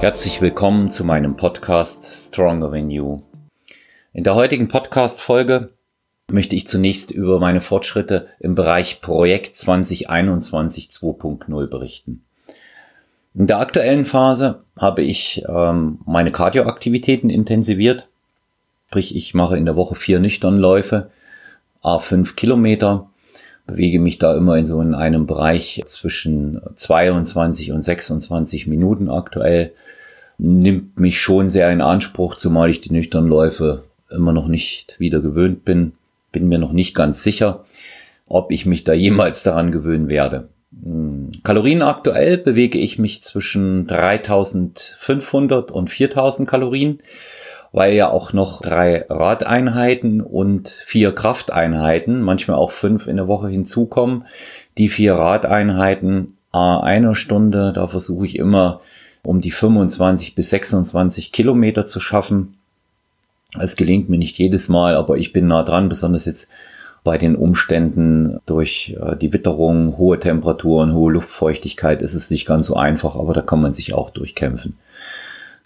Herzlich willkommen zu meinem Podcast Stronger Than You. In der heutigen Podcast-Folge möchte ich zunächst über meine Fortschritte im Bereich Projekt 2021 2.0 berichten. In der aktuellen Phase habe ich ähm, meine Kardioaktivitäten intensiviert. Sprich, ich mache in der Woche vier Nüchternläufe, A5 Kilometer bewege mich da immer in so in einem Bereich zwischen 22 und 26 Minuten aktuell. Nimmt mich schon sehr in Anspruch, zumal ich die nüchternen Läufe immer noch nicht wieder gewöhnt bin. Bin mir noch nicht ganz sicher, ob ich mich da jemals daran gewöhnen werde. Hm, Kalorien aktuell bewege ich mich zwischen 3500 und 4000 Kalorien weil ja auch noch drei Radeinheiten und vier Krafteinheiten, manchmal auch fünf in der Woche hinzukommen. Die vier Radeinheiten a einer Stunde, da versuche ich immer um die 25 bis 26 Kilometer zu schaffen. Es gelingt mir nicht jedes Mal, aber ich bin nah dran, besonders jetzt bei den Umständen durch äh, die Witterung, hohe Temperaturen, hohe Luftfeuchtigkeit ist es nicht ganz so einfach, aber da kann man sich auch durchkämpfen.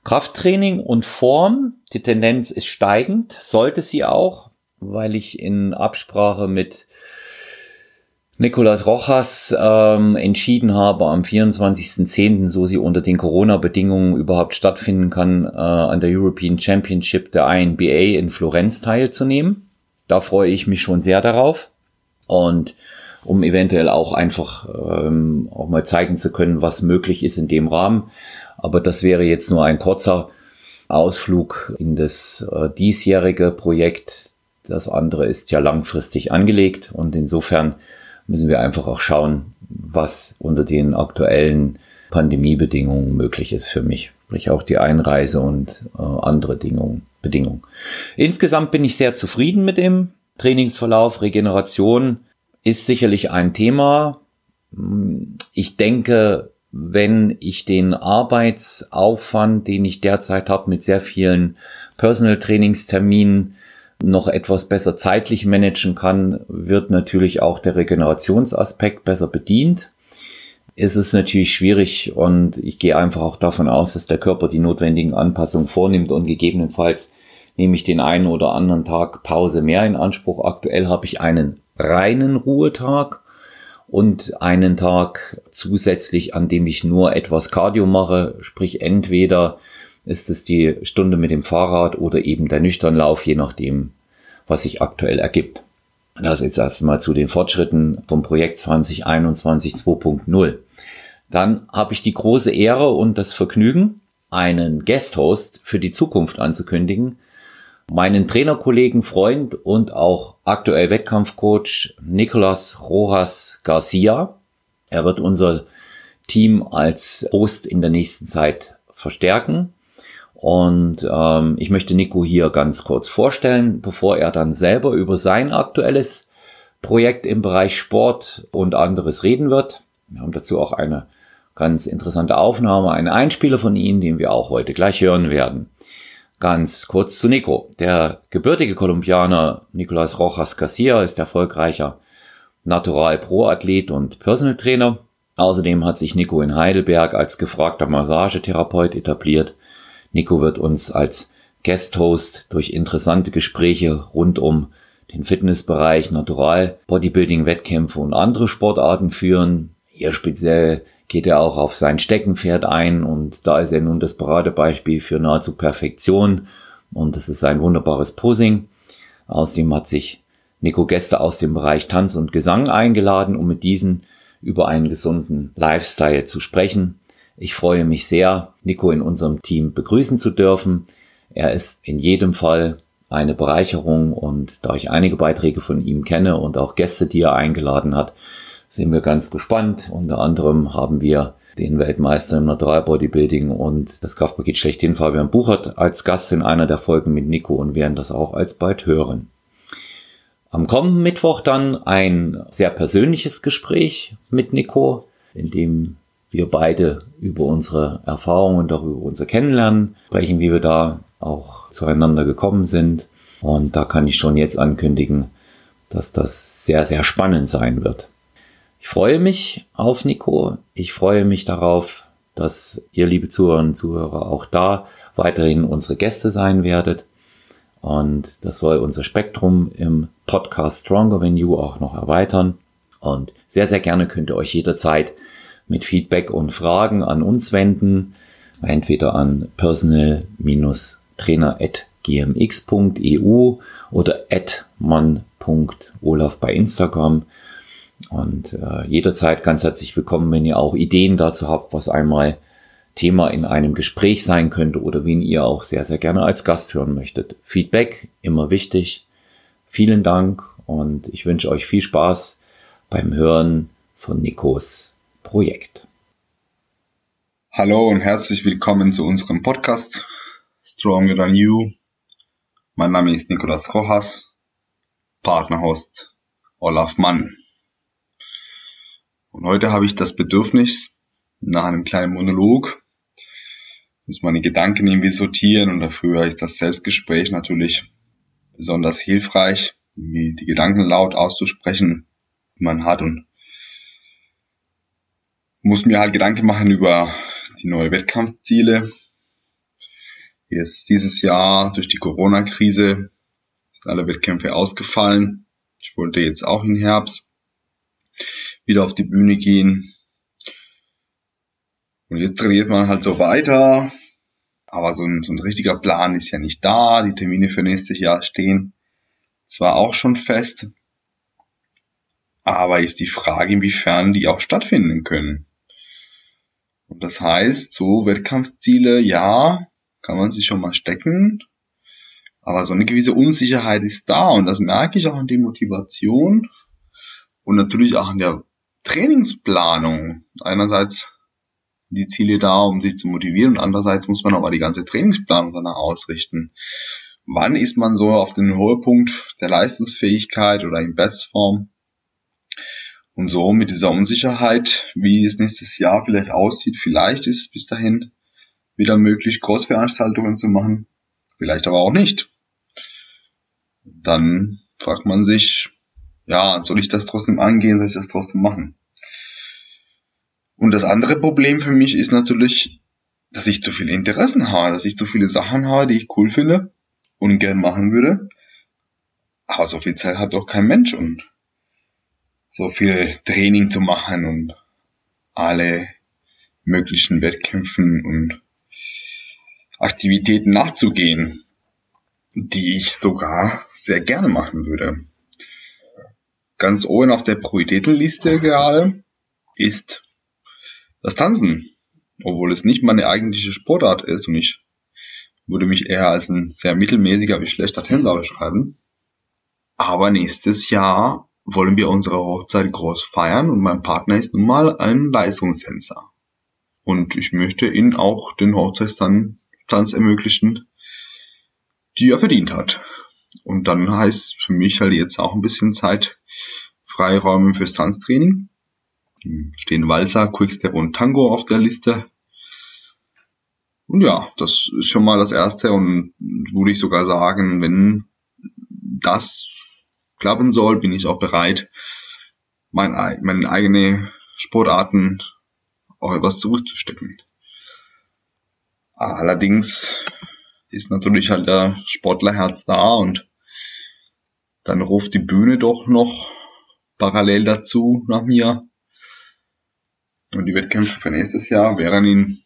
Krafttraining und Form, die Tendenz ist steigend, sollte sie auch, weil ich in Absprache mit Nicolas Rojas ähm, entschieden habe, am 24.10., so sie unter den Corona-Bedingungen überhaupt stattfinden kann, äh, an der European Championship der INBA in Florenz teilzunehmen. Da freue ich mich schon sehr darauf. Und um eventuell auch einfach ähm, auch mal zeigen zu können, was möglich ist in dem Rahmen. Aber das wäre jetzt nur ein kurzer Ausflug in das äh, diesjährige Projekt. Das andere ist ja langfristig angelegt und insofern müssen wir einfach auch schauen, was unter den aktuellen Pandemiebedingungen möglich ist für mich. Sprich auch die Einreise und äh, andere Bedingungen, Bedingungen. Insgesamt bin ich sehr zufrieden mit dem Trainingsverlauf. Regeneration ist sicherlich ein Thema. Ich denke, wenn ich den Arbeitsaufwand, den ich derzeit habe mit sehr vielen Personal Trainingsterminen, noch etwas besser zeitlich managen kann, wird natürlich auch der Regenerationsaspekt besser bedient. Es ist natürlich schwierig und ich gehe einfach auch davon aus, dass der Körper die notwendigen Anpassungen vornimmt und gegebenenfalls nehme ich den einen oder anderen Tag Pause mehr in Anspruch. Aktuell habe ich einen reinen Ruhetag und einen Tag zusätzlich, an dem ich nur etwas Cardio mache, sprich entweder ist es die Stunde mit dem Fahrrad oder eben der Nüchternlauf, je nachdem, was sich aktuell ergibt. Das jetzt erstmal zu den Fortschritten vom Projekt 2021 2.0. Dann habe ich die große Ehre und das Vergnügen, einen Guest-Host für die Zukunft anzukündigen, meinen Trainerkollegen, Freund und auch aktuell Wettkampfcoach Nicolas Rojas Garcia. Er wird unser Team als Host in der nächsten Zeit verstärken. Und ähm, ich möchte Nico hier ganz kurz vorstellen, bevor er dann selber über sein aktuelles Projekt im Bereich Sport und anderes reden wird. Wir haben dazu auch eine ganz interessante Aufnahme, einen Einspieler von ihm, den wir auch heute gleich hören werden. Ganz kurz zu Nico. Der gebürtige Kolumbianer Nicolas Rojas Garcia ist erfolgreicher Natural Pro Athlet und Personal Trainer. Außerdem hat sich Nico in Heidelberg als gefragter Massagetherapeut etabliert. Nico wird uns als Guest Host durch interessante Gespräche rund um den Fitnessbereich, Natural, Bodybuilding, Wettkämpfe und andere Sportarten führen. Hier speziell geht er auch auf sein Steckenpferd ein und da ist er nun das Paradebeispiel für nahezu Perfektion und das ist ein wunderbares Posing. Außerdem hat sich Nico Gäste aus dem Bereich Tanz und Gesang eingeladen, um mit diesen über einen gesunden Lifestyle zu sprechen. Ich freue mich sehr, Nico in unserem Team begrüßen zu dürfen. Er ist in jedem Fall eine Bereicherung und da ich einige Beiträge von ihm kenne und auch Gäste, die er eingeladen hat, sind wir ganz gespannt. Unter anderem haben wir den Weltmeister im Naturalbodybuilding und das Kraftpaket schlechthin Fabian Buchert als Gast in einer der Folgen mit Nico und werden das auch alsbald hören. Am kommenden Mittwoch dann ein sehr persönliches Gespräch mit Nico, in dem wir beide über unsere Erfahrungen und auch über unser Kennenlernen sprechen, wie wir da auch zueinander gekommen sind. Und da kann ich schon jetzt ankündigen, dass das sehr, sehr spannend sein wird. Ich freue mich auf Nico. Ich freue mich darauf, dass ihr, liebe Zuhörerinnen und Zuhörer, auch da weiterhin unsere Gäste sein werdet. Und das soll unser Spektrum im Podcast Stronger Than You auch noch erweitern. Und sehr, sehr gerne könnt ihr euch jederzeit mit Feedback und Fragen an uns wenden. Entweder an personal-trainer.gmx.eu oder at man.olaf bei Instagram. Und äh, jederzeit ganz herzlich willkommen, wenn ihr auch Ideen dazu habt, was einmal Thema in einem Gespräch sein könnte oder wen ihr auch sehr, sehr gerne als Gast hören möchtet. Feedback, immer wichtig. Vielen Dank und ich wünsche euch viel Spaß beim Hören von Nikos Projekt. Hallo und herzlich willkommen zu unserem Podcast Stronger Than You. Mein Name ist Nicolas Rojas, Partnerhost Olaf Mann. Und heute habe ich das Bedürfnis, nach einem kleinen Monolog, muss meine Gedanken irgendwie sortieren und dafür ist das Selbstgespräch natürlich besonders hilfreich, die Gedanken laut auszusprechen, die man hat und muss mir halt Gedanken machen über die neuen Wettkampfziele. Jetzt dieses Jahr durch die Corona-Krise sind alle Wettkämpfe ausgefallen. Ich wollte jetzt auch im Herbst wieder auf die Bühne gehen. Und jetzt trainiert man halt so weiter. Aber so ein, so ein richtiger Plan ist ja nicht da. Die Termine für nächstes Jahr stehen zwar auch schon fest, aber ist die Frage, inwiefern die auch stattfinden können. Das heißt, so Wettkampfziele, ja, kann man sich schon mal stecken, aber so eine gewisse Unsicherheit ist da und das merke ich auch an der Motivation und natürlich auch an der Trainingsplanung. Einerseits die Ziele da, um sich zu motivieren und andererseits muss man aber die ganze Trainingsplanung danach ausrichten. Wann ist man so auf den Höhepunkt der Leistungsfähigkeit oder in Bestform? Und so mit dieser Unsicherheit, wie es nächstes Jahr vielleicht aussieht, vielleicht ist es bis dahin wieder möglich, Großveranstaltungen zu machen, vielleicht aber auch nicht. Dann fragt man sich, ja, soll ich das trotzdem angehen, soll ich das trotzdem machen? Und das andere Problem für mich ist natürlich, dass ich zu viele Interessen habe, dass ich zu viele Sachen habe, die ich cool finde und gern machen würde. Aber so viel Zeit hat doch kein Mensch und so viel Training zu machen und alle möglichen Wettkämpfen und Aktivitäten nachzugehen, die ich sogar sehr gerne machen würde. Ganz oben auf der Prioritätenliste gerade ist das Tanzen, obwohl es nicht meine eigentliche Sportart ist und ich würde mich eher als ein sehr mittelmäßiger wie schlechter Tänzer beschreiben. Aber nächstes Jahr wollen wir unsere Hochzeit groß feiern und mein Partner ist nun mal ein Leistungstänzer. Und ich möchte ihm auch den Hochzeitstanz ermöglichen, die er verdient hat. Und dann heißt für mich halt jetzt auch ein bisschen Zeit Freiräume fürs Tanztraining stehen Walzer, Quickstep und Tango auf der Liste. Und ja, das ist schon mal das erste und würde ich sogar sagen, wenn das klappen soll, bin ich auch bereit, mein, meine eigene Sportarten auch etwas zurückzustecken. Allerdings ist natürlich halt der Sportlerherz da und dann ruft die Bühne doch noch parallel dazu nach mir. Und die Wettkämpfe für nächstes Jahr wären in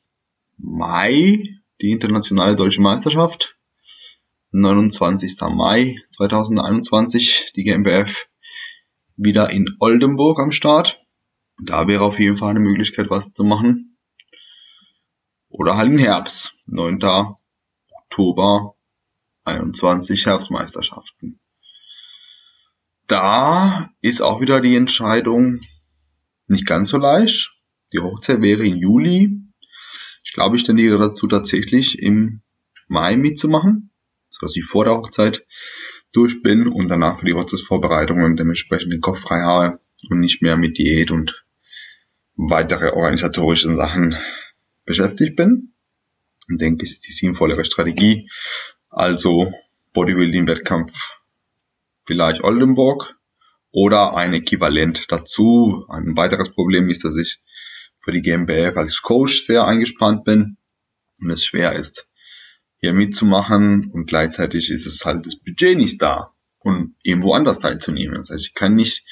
Mai die internationale deutsche Meisterschaft. 29. Mai 2021 die GmbF wieder in Oldenburg am Start. Da wäre auf jeden Fall eine Möglichkeit, was zu machen. Oder halt im Herbst, 9. Oktober 21 Herbstmeisterschaften. Da ist auch wieder die Entscheidung nicht ganz so leicht. Die Hochzeit wäre im Juli. Ich glaube, ich tendiere dazu tatsächlich im Mai mitzumachen, sodass ich vor der Hochzeit durch bin und danach für die Hochzeitsvorbereitungen dementsprechend den Kopf frei habe und nicht mehr mit Diät und weitere organisatorischen Sachen beschäftigt bin. Und denke, es ist die sinnvollere Strategie. Also Bodybuilding-Wettkampf vielleicht Oldenburg oder ein Äquivalent dazu. Ein weiteres Problem ist, dass ich für die GmbF als Coach sehr eingespannt bin und es schwer ist, hier mitzumachen und gleichzeitig ist es halt das Budget nicht da und irgendwo anders teilzunehmen. Das heißt, ich kann nicht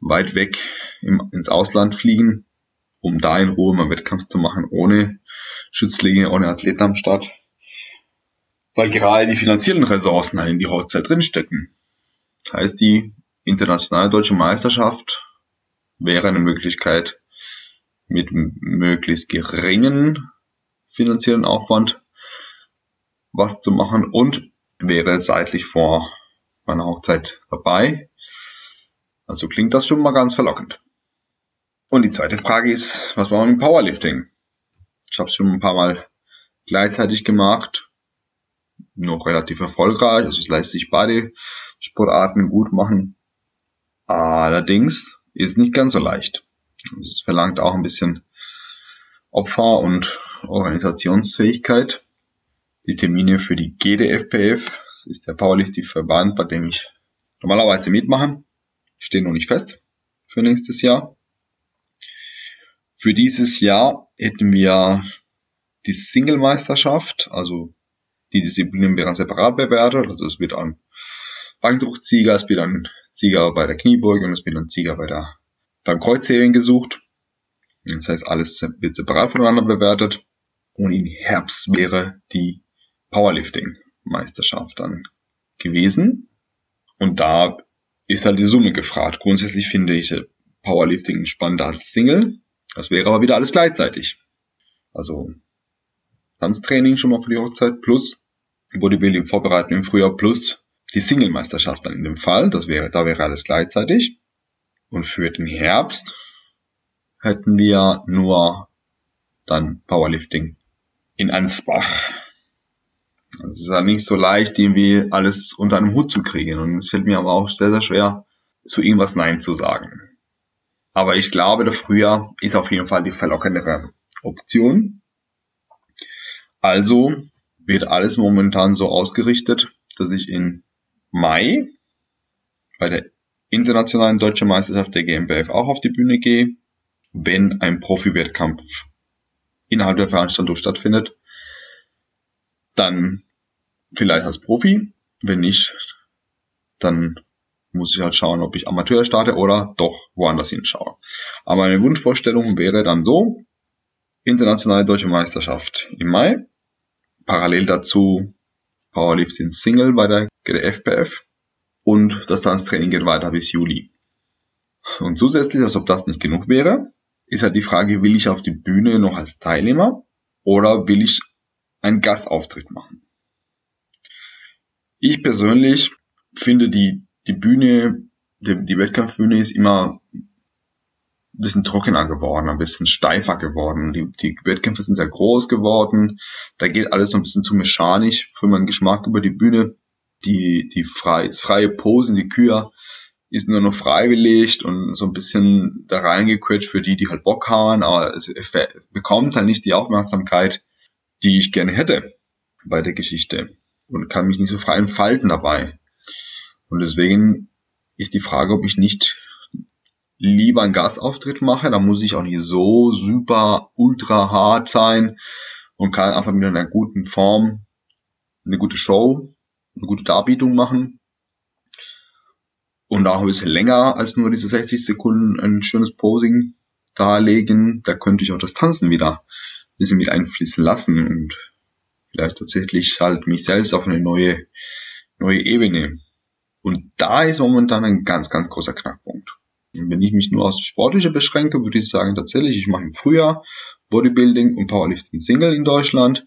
weit weg im, ins Ausland fliegen, um da in Ruhe mal Wettkampf zu machen, ohne Schützlinge, ohne Athleten am Start. Weil gerade die finanziellen Ressourcen halt in die Hochzeit drinstecken. Das heißt, die internationale deutsche Meisterschaft wäre eine Möglichkeit, mit möglichst geringen finanziellen Aufwand was zu machen und wäre seitlich vor meiner Hochzeit dabei. Also klingt das schon mal ganz verlockend. Und die zweite Frage ist, was war mit dem Powerlifting? Ich habe es schon ein paar Mal gleichzeitig gemacht, noch relativ erfolgreich, also es lässt sich beide Sportarten gut machen. Allerdings ist nicht ganz so leicht. Es verlangt auch ein bisschen Opfer und Organisationsfähigkeit. Die Termine für die GDFPF, das ist der Powerlifting-Verband, bei dem ich normalerweise mitmache, stehen noch nicht fest für nächstes Jahr. Für dieses Jahr hätten wir die Single-Meisterschaft, also die Disziplinen werden separat bewertet, also es wird ein Bankdruckzieger, es wird ein Sieger bei der Kniebeuge und es wird ein Sieger bei der beim Kreuzheben gesucht. Das heißt, alles wird separat voneinander bewertet. Und im Herbst wäre die Powerlifting-Meisterschaft dann gewesen. Und da ist halt die Summe gefragt. Grundsätzlich finde ich Powerlifting spannender als Single. Das wäre aber wieder alles gleichzeitig. Also Tanztraining schon mal für die Hochzeit plus Bodybuilding vorbereiten im Frühjahr plus die Single-Meisterschaft dann in dem Fall. Das wäre, da wäre alles gleichzeitig. Und für den Herbst hätten wir nur dann Powerlifting in Ansbach. Also es ist ja nicht so leicht, irgendwie alles unter einem Hut zu kriegen. Und es fällt mir aber auch sehr, sehr schwer, zu irgendwas Nein zu sagen. Aber ich glaube, der Frühjahr ist auf jeden Fall die verlockendere Option. Also wird alles momentan so ausgerichtet, dass ich in Mai bei der internationalen deutschen Meisterschaft der GmbF auch auf die Bühne gehe, wenn ein Profi-Wettkampf innerhalb der Veranstaltung stattfindet, dann vielleicht als Profi, wenn nicht, dann muss ich halt schauen, ob ich Amateur starte oder doch woanders hinschaue. Aber meine Wunschvorstellung wäre dann so, internationale deutsche Meisterschaft im Mai, parallel dazu Powerlifting Single bei der GDFPF und das Tanztraining geht weiter bis Juli. Und zusätzlich, als ob das nicht genug wäre, ist halt die Frage, will ich auf die Bühne noch als Teilnehmer oder will ich einen Gastauftritt machen? Ich persönlich finde die, die Bühne, die, die Wettkampfbühne ist immer ein bisschen trockener geworden, ein bisschen steifer geworden. Die, die Wettkämpfe sind sehr groß geworden. Da geht alles so ein bisschen zu mechanisch für meinen Geschmack über die Bühne die, die frei, freie Posen, die Kür ist nur noch freiwillig und so ein bisschen da reingequetscht für die, die halt Bock haben, aber es bekommt halt nicht die Aufmerksamkeit, die ich gerne hätte bei der Geschichte und kann mich nicht so frei entfalten dabei. Und deswegen ist die Frage, ob ich nicht lieber einen Gastauftritt mache, da muss ich auch nicht so super ultra hart sein und kann einfach mit einer guten Form eine gute Show eine gute Darbietung machen und auch ein bisschen länger als nur diese 60 Sekunden ein schönes Posing darlegen. Da könnte ich auch das Tanzen wieder bisschen mit einfließen lassen und vielleicht tatsächlich halt mich selbst auf eine neue, neue Ebene. Und da ist momentan ein ganz, ganz großer Knackpunkt. Und wenn ich mich nur aufs Sportliche beschränke, würde ich sagen, tatsächlich, ich mache im Frühjahr Bodybuilding und Powerlifting Single in Deutschland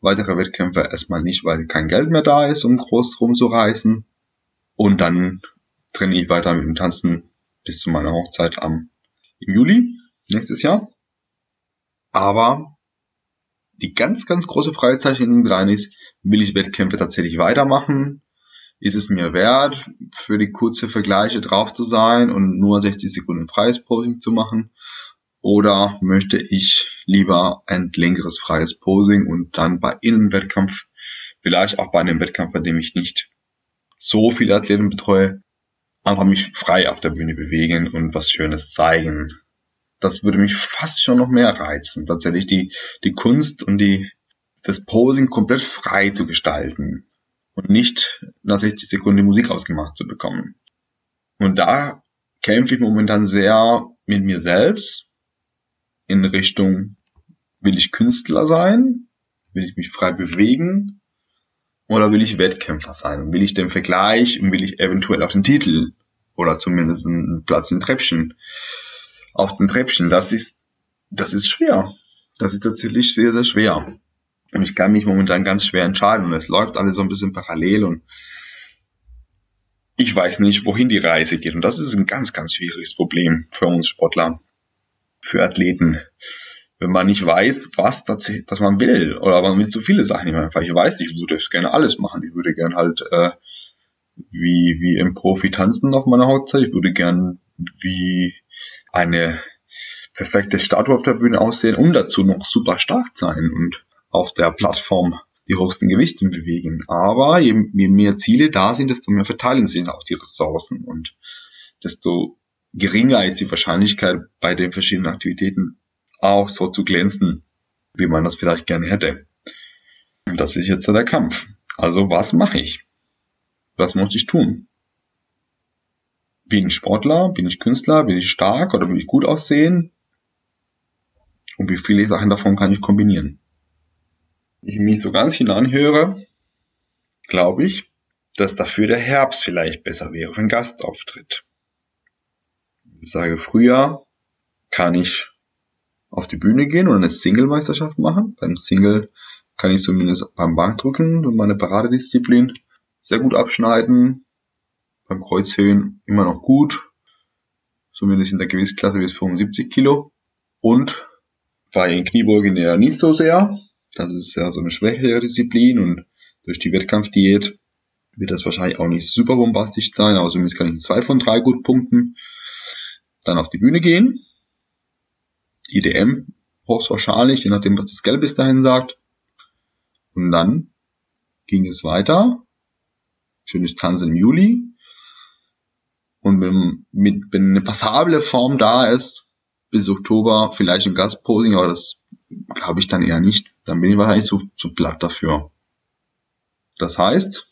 weitere Wettkämpfe erstmal nicht, weil kein Geld mehr da ist, um groß rumzureisen. Und dann trainiere ich weiter mit dem Tanzen bis zu meiner Hochzeit am im Juli nächstes Jahr. Aber die ganz, ganz große Freizeichen dran ist, will ich Wettkämpfe tatsächlich weitermachen? Ist es mir wert, für die kurze Vergleiche drauf zu sein und nur 60 Sekunden freies Posing zu machen? Oder möchte ich lieber ein längeres freies Posing und dann bei Innenwettkampf, vielleicht auch bei einem Wettkampf, bei dem ich nicht so viele Athleten betreue, einfach mich frei auf der Bühne bewegen und was Schönes zeigen. Das würde mich fast schon noch mehr reizen, tatsächlich die, die Kunst und die, das Posing komplett frei zu gestalten und nicht nach 60 Sekunden Musik ausgemacht zu bekommen. Und da kämpfe ich momentan sehr mit mir selbst in Richtung, will ich Künstler sein? Will ich mich frei bewegen? Oder will ich Wettkämpfer sein? Will ich den Vergleich und will ich eventuell auch den Titel oder zumindest einen Platz im Treppchen auf dem Treppchen? Das ist, das ist schwer. Das ist tatsächlich sehr, sehr schwer. Und ich kann mich momentan ganz schwer entscheiden. Und es läuft alles so ein bisschen parallel und ich weiß nicht, wohin die Reise geht. Und das ist ein ganz, ganz schwieriges Problem für uns Sportler, für Athleten. Wenn man nicht weiß, was, tatsächlich, was man will, oder man will zu viele Sachen mehr. Ich weiß, ich würde es gerne alles machen. Ich würde gerne halt äh, wie, wie im Profi tanzen auf meiner Hochzeit. Ich würde gern wie eine perfekte Statue auf der Bühne aussehen und dazu noch super stark sein und auf der Plattform die höchsten Gewichte bewegen. Aber je, je mehr Ziele da sind, desto mehr verteilen sich auch die Ressourcen und desto geringer ist die Wahrscheinlichkeit bei den verschiedenen Aktivitäten auch so zu glänzen, wie man das vielleicht gerne hätte. Und das ist jetzt der Kampf. Also was mache ich? Was muss ich tun? Bin ich Sportler? Bin ich Künstler? Bin ich stark oder will ich gut aussehen? Und wie viele Sachen davon kann ich kombinieren? ich mich so ganz hinanhöre, glaube ich, dass dafür der Herbst vielleicht besser wäre für einen Gastauftritt. Ich sage, früher kann ich auf die Bühne gehen und eine Single-Meisterschaft machen. Beim Single kann ich zumindest beim Bankdrücken und meine Paradedisziplin sehr gut abschneiden. Beim Kreuzhöhen immer noch gut. Zumindest in der Gewichtsklasse bis 75 Kilo. Und bei den Kniebeugen eher nicht so sehr. Das ist ja so eine schwächere Disziplin und durch die Wettkampfdiät wird das wahrscheinlich auch nicht super bombastisch sein, aber zumindest kann ich in zwei von drei gut punkten. Dann auf die Bühne gehen. IDM hochwahrscheinlich, je nachdem, was das Geld bis dahin sagt. Und dann ging es weiter. Schönes Tanzen im Juli. Und wenn, mit, wenn eine passable Form da ist, bis Oktober vielleicht ein Gastposing, aber das glaube ich dann eher nicht. Dann bin ich wahrscheinlich zu, zu platt dafür. Das heißt,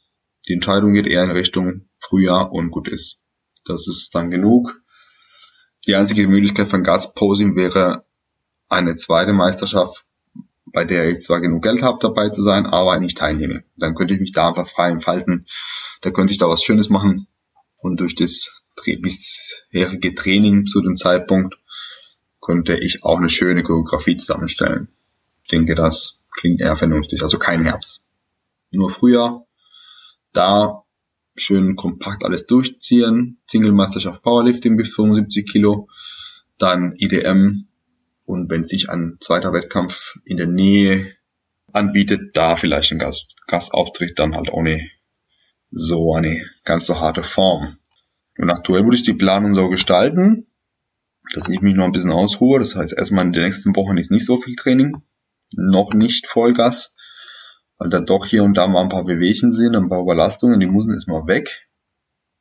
die Entscheidung geht eher in Richtung Frühjahr und gut ist. Das ist dann genug. Die einzige Möglichkeit von Gastposing wäre eine zweite Meisterschaft, bei der ich zwar genug Geld habe, dabei zu sein, aber nicht teilnehme. Dann könnte ich mich da einfach frei entfalten. Da könnte ich da was Schönes machen. Und durch das bisherige Training zu dem Zeitpunkt könnte ich auch eine schöne Choreografie zusammenstellen. Ich denke, das klingt eher vernünftig. Also kein Herbst. Nur früher da schön kompakt alles durchziehen. Single-Meisterschaft Powerlifting bis 75 Kilo. Dann IDM. Und wenn sich ein zweiter Wettkampf in der Nähe anbietet, da vielleicht ein Gast, Gastauftritt dann halt ohne so eine ganz so harte Form. Und aktuell würde ich die Planung so gestalten, dass ich mich noch ein bisschen ausruhe. Das heißt, erstmal in den nächsten Wochen ist nicht so viel Training. Noch nicht Vollgas, weil da doch hier und da mal ein paar Bewegchen sind, ein paar Überlastungen, die müssen erstmal weg,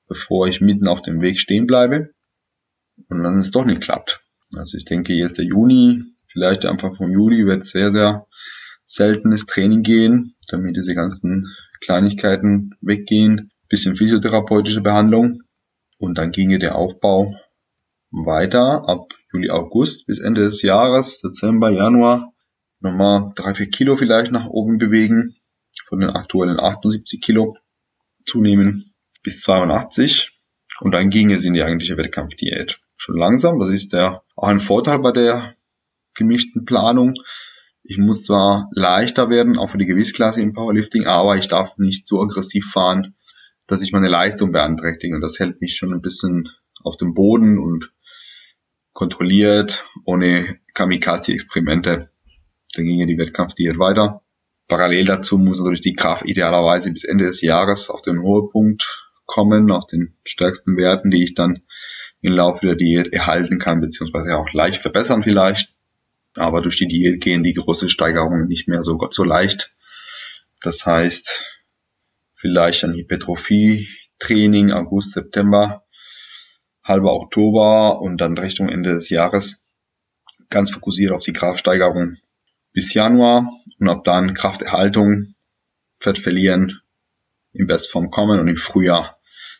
bevor ich mitten auf dem Weg stehen bleibe. Und dann es doch nicht klappt. Also ich denke, jetzt der Juni, vielleicht Anfang vom Juli wird sehr, sehr seltenes Training gehen, damit diese ganzen Kleinigkeiten weggehen. Bisschen physiotherapeutische Behandlung. Und dann ginge der Aufbau weiter ab Juli, August bis Ende des Jahres, Dezember, Januar, nochmal drei, vier Kilo vielleicht nach oben bewegen, von den aktuellen 78 Kilo zunehmen bis 82 und dann ging es in die eigentliche Wettkampfdiät. Schon langsam, das ist der auch ein Vorteil bei der gemischten Planung. Ich muss zwar leichter werden, auch für die Gewichtsklasse im Powerlifting, aber ich darf nicht so aggressiv fahren, dass ich meine Leistung beeinträchtige. Und das hält mich schon ein bisschen auf dem Boden und kontrolliert, ohne Kamikaze-Experimente. Dann ginge die Wettkampfdiät weiter. Parallel dazu muss natürlich die Kraft idealerweise bis Ende des Jahres auf den Höhepunkt kommen, auf den stärksten Werten, die ich dann im Laufe der Diät erhalten kann, beziehungsweise auch leicht verbessern vielleicht. Aber durch die Diät gehen die großen Steigerungen nicht mehr so, so leicht. Das heißt, vielleicht ein Hypertrophie-Training August, September halber Oktober und dann Richtung Ende des Jahres ganz fokussiert auf die Kraftsteigerung bis Januar und ab dann Krafterhaltung, Fett verlieren, in Bestform kommen und im Frühjahr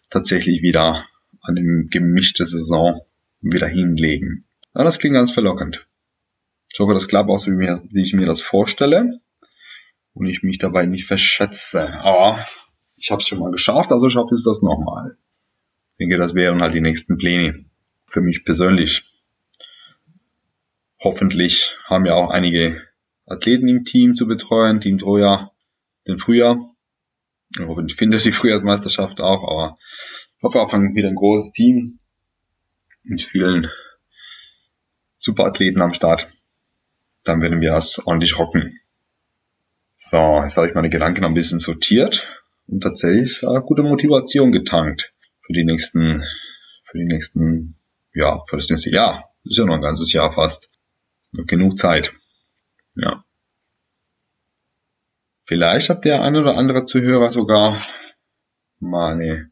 tatsächlich wieder an dem gemischte Saison wieder hinlegen. Ja, das klingt ganz verlockend. Ich hoffe, das klappt auch so, wie, wie ich mir das vorstelle und ich mich dabei nicht verschätze. Aber ich habe es schon mal geschafft, also schaffe ich das nochmal. Ich denke, das wären halt die nächsten Pläne für mich persönlich. Hoffentlich haben ja auch einige Athleten im Team zu betreuen, Team Troja, den Frühjahr. Hoffentlich findet die Frühjahrsmeisterschaft auch, aber ich hoffe auch wieder ein großes Team mit vielen Superathleten am Start. Dann werden wir das ordentlich rocken. So, jetzt habe ich meine Gedanken ein bisschen sortiert und tatsächlich äh, gute Motivation getankt für die nächsten, für die nächsten, ja, für das nächste Jahr. Ist ja noch ein ganzes Jahr fast. Noch genug Zeit. Ja. Vielleicht hat der eine oder andere Zuhörer sogar mal eine,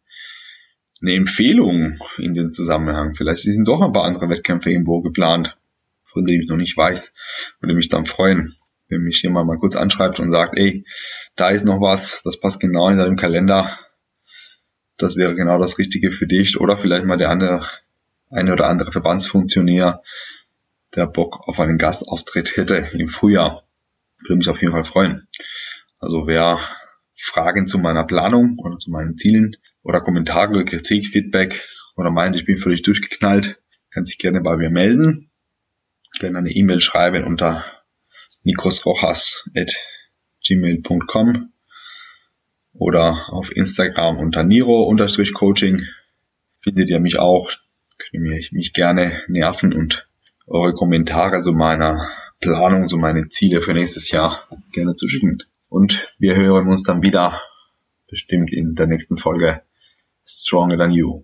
eine Empfehlung in den Zusammenhang. Vielleicht sind doch ein paar andere Wettkämpfe irgendwo geplant, von denen ich noch nicht weiß. Würde mich dann freuen, wenn mich jemand mal kurz anschreibt und sagt, ey, da ist noch was, das passt genau in deinem Kalender. Das wäre genau das Richtige für dich. Oder vielleicht mal der andere, eine oder andere Verbandsfunktionär, der Bock auf einen Gastauftritt hätte im Frühjahr. Würde mich auf jeden Fall freuen. Also wer Fragen zu meiner Planung oder zu meinen Zielen oder Kommentare, Kritik, Feedback oder meint, ich bin völlig durchgeknallt, kann sich gerne bei mir melden. Gerne eine E-Mail schreiben unter nikosrojas.gmail.com oder auf Instagram unter niro-coaching findet ihr mich auch. Könnt ihr mich gerne nerven und eure Kommentare zu meiner Planung, zu meinen Ziele für nächstes Jahr gerne zu schicken. Und wir hören uns dann wieder bestimmt in der nächsten Folge Stronger Than You.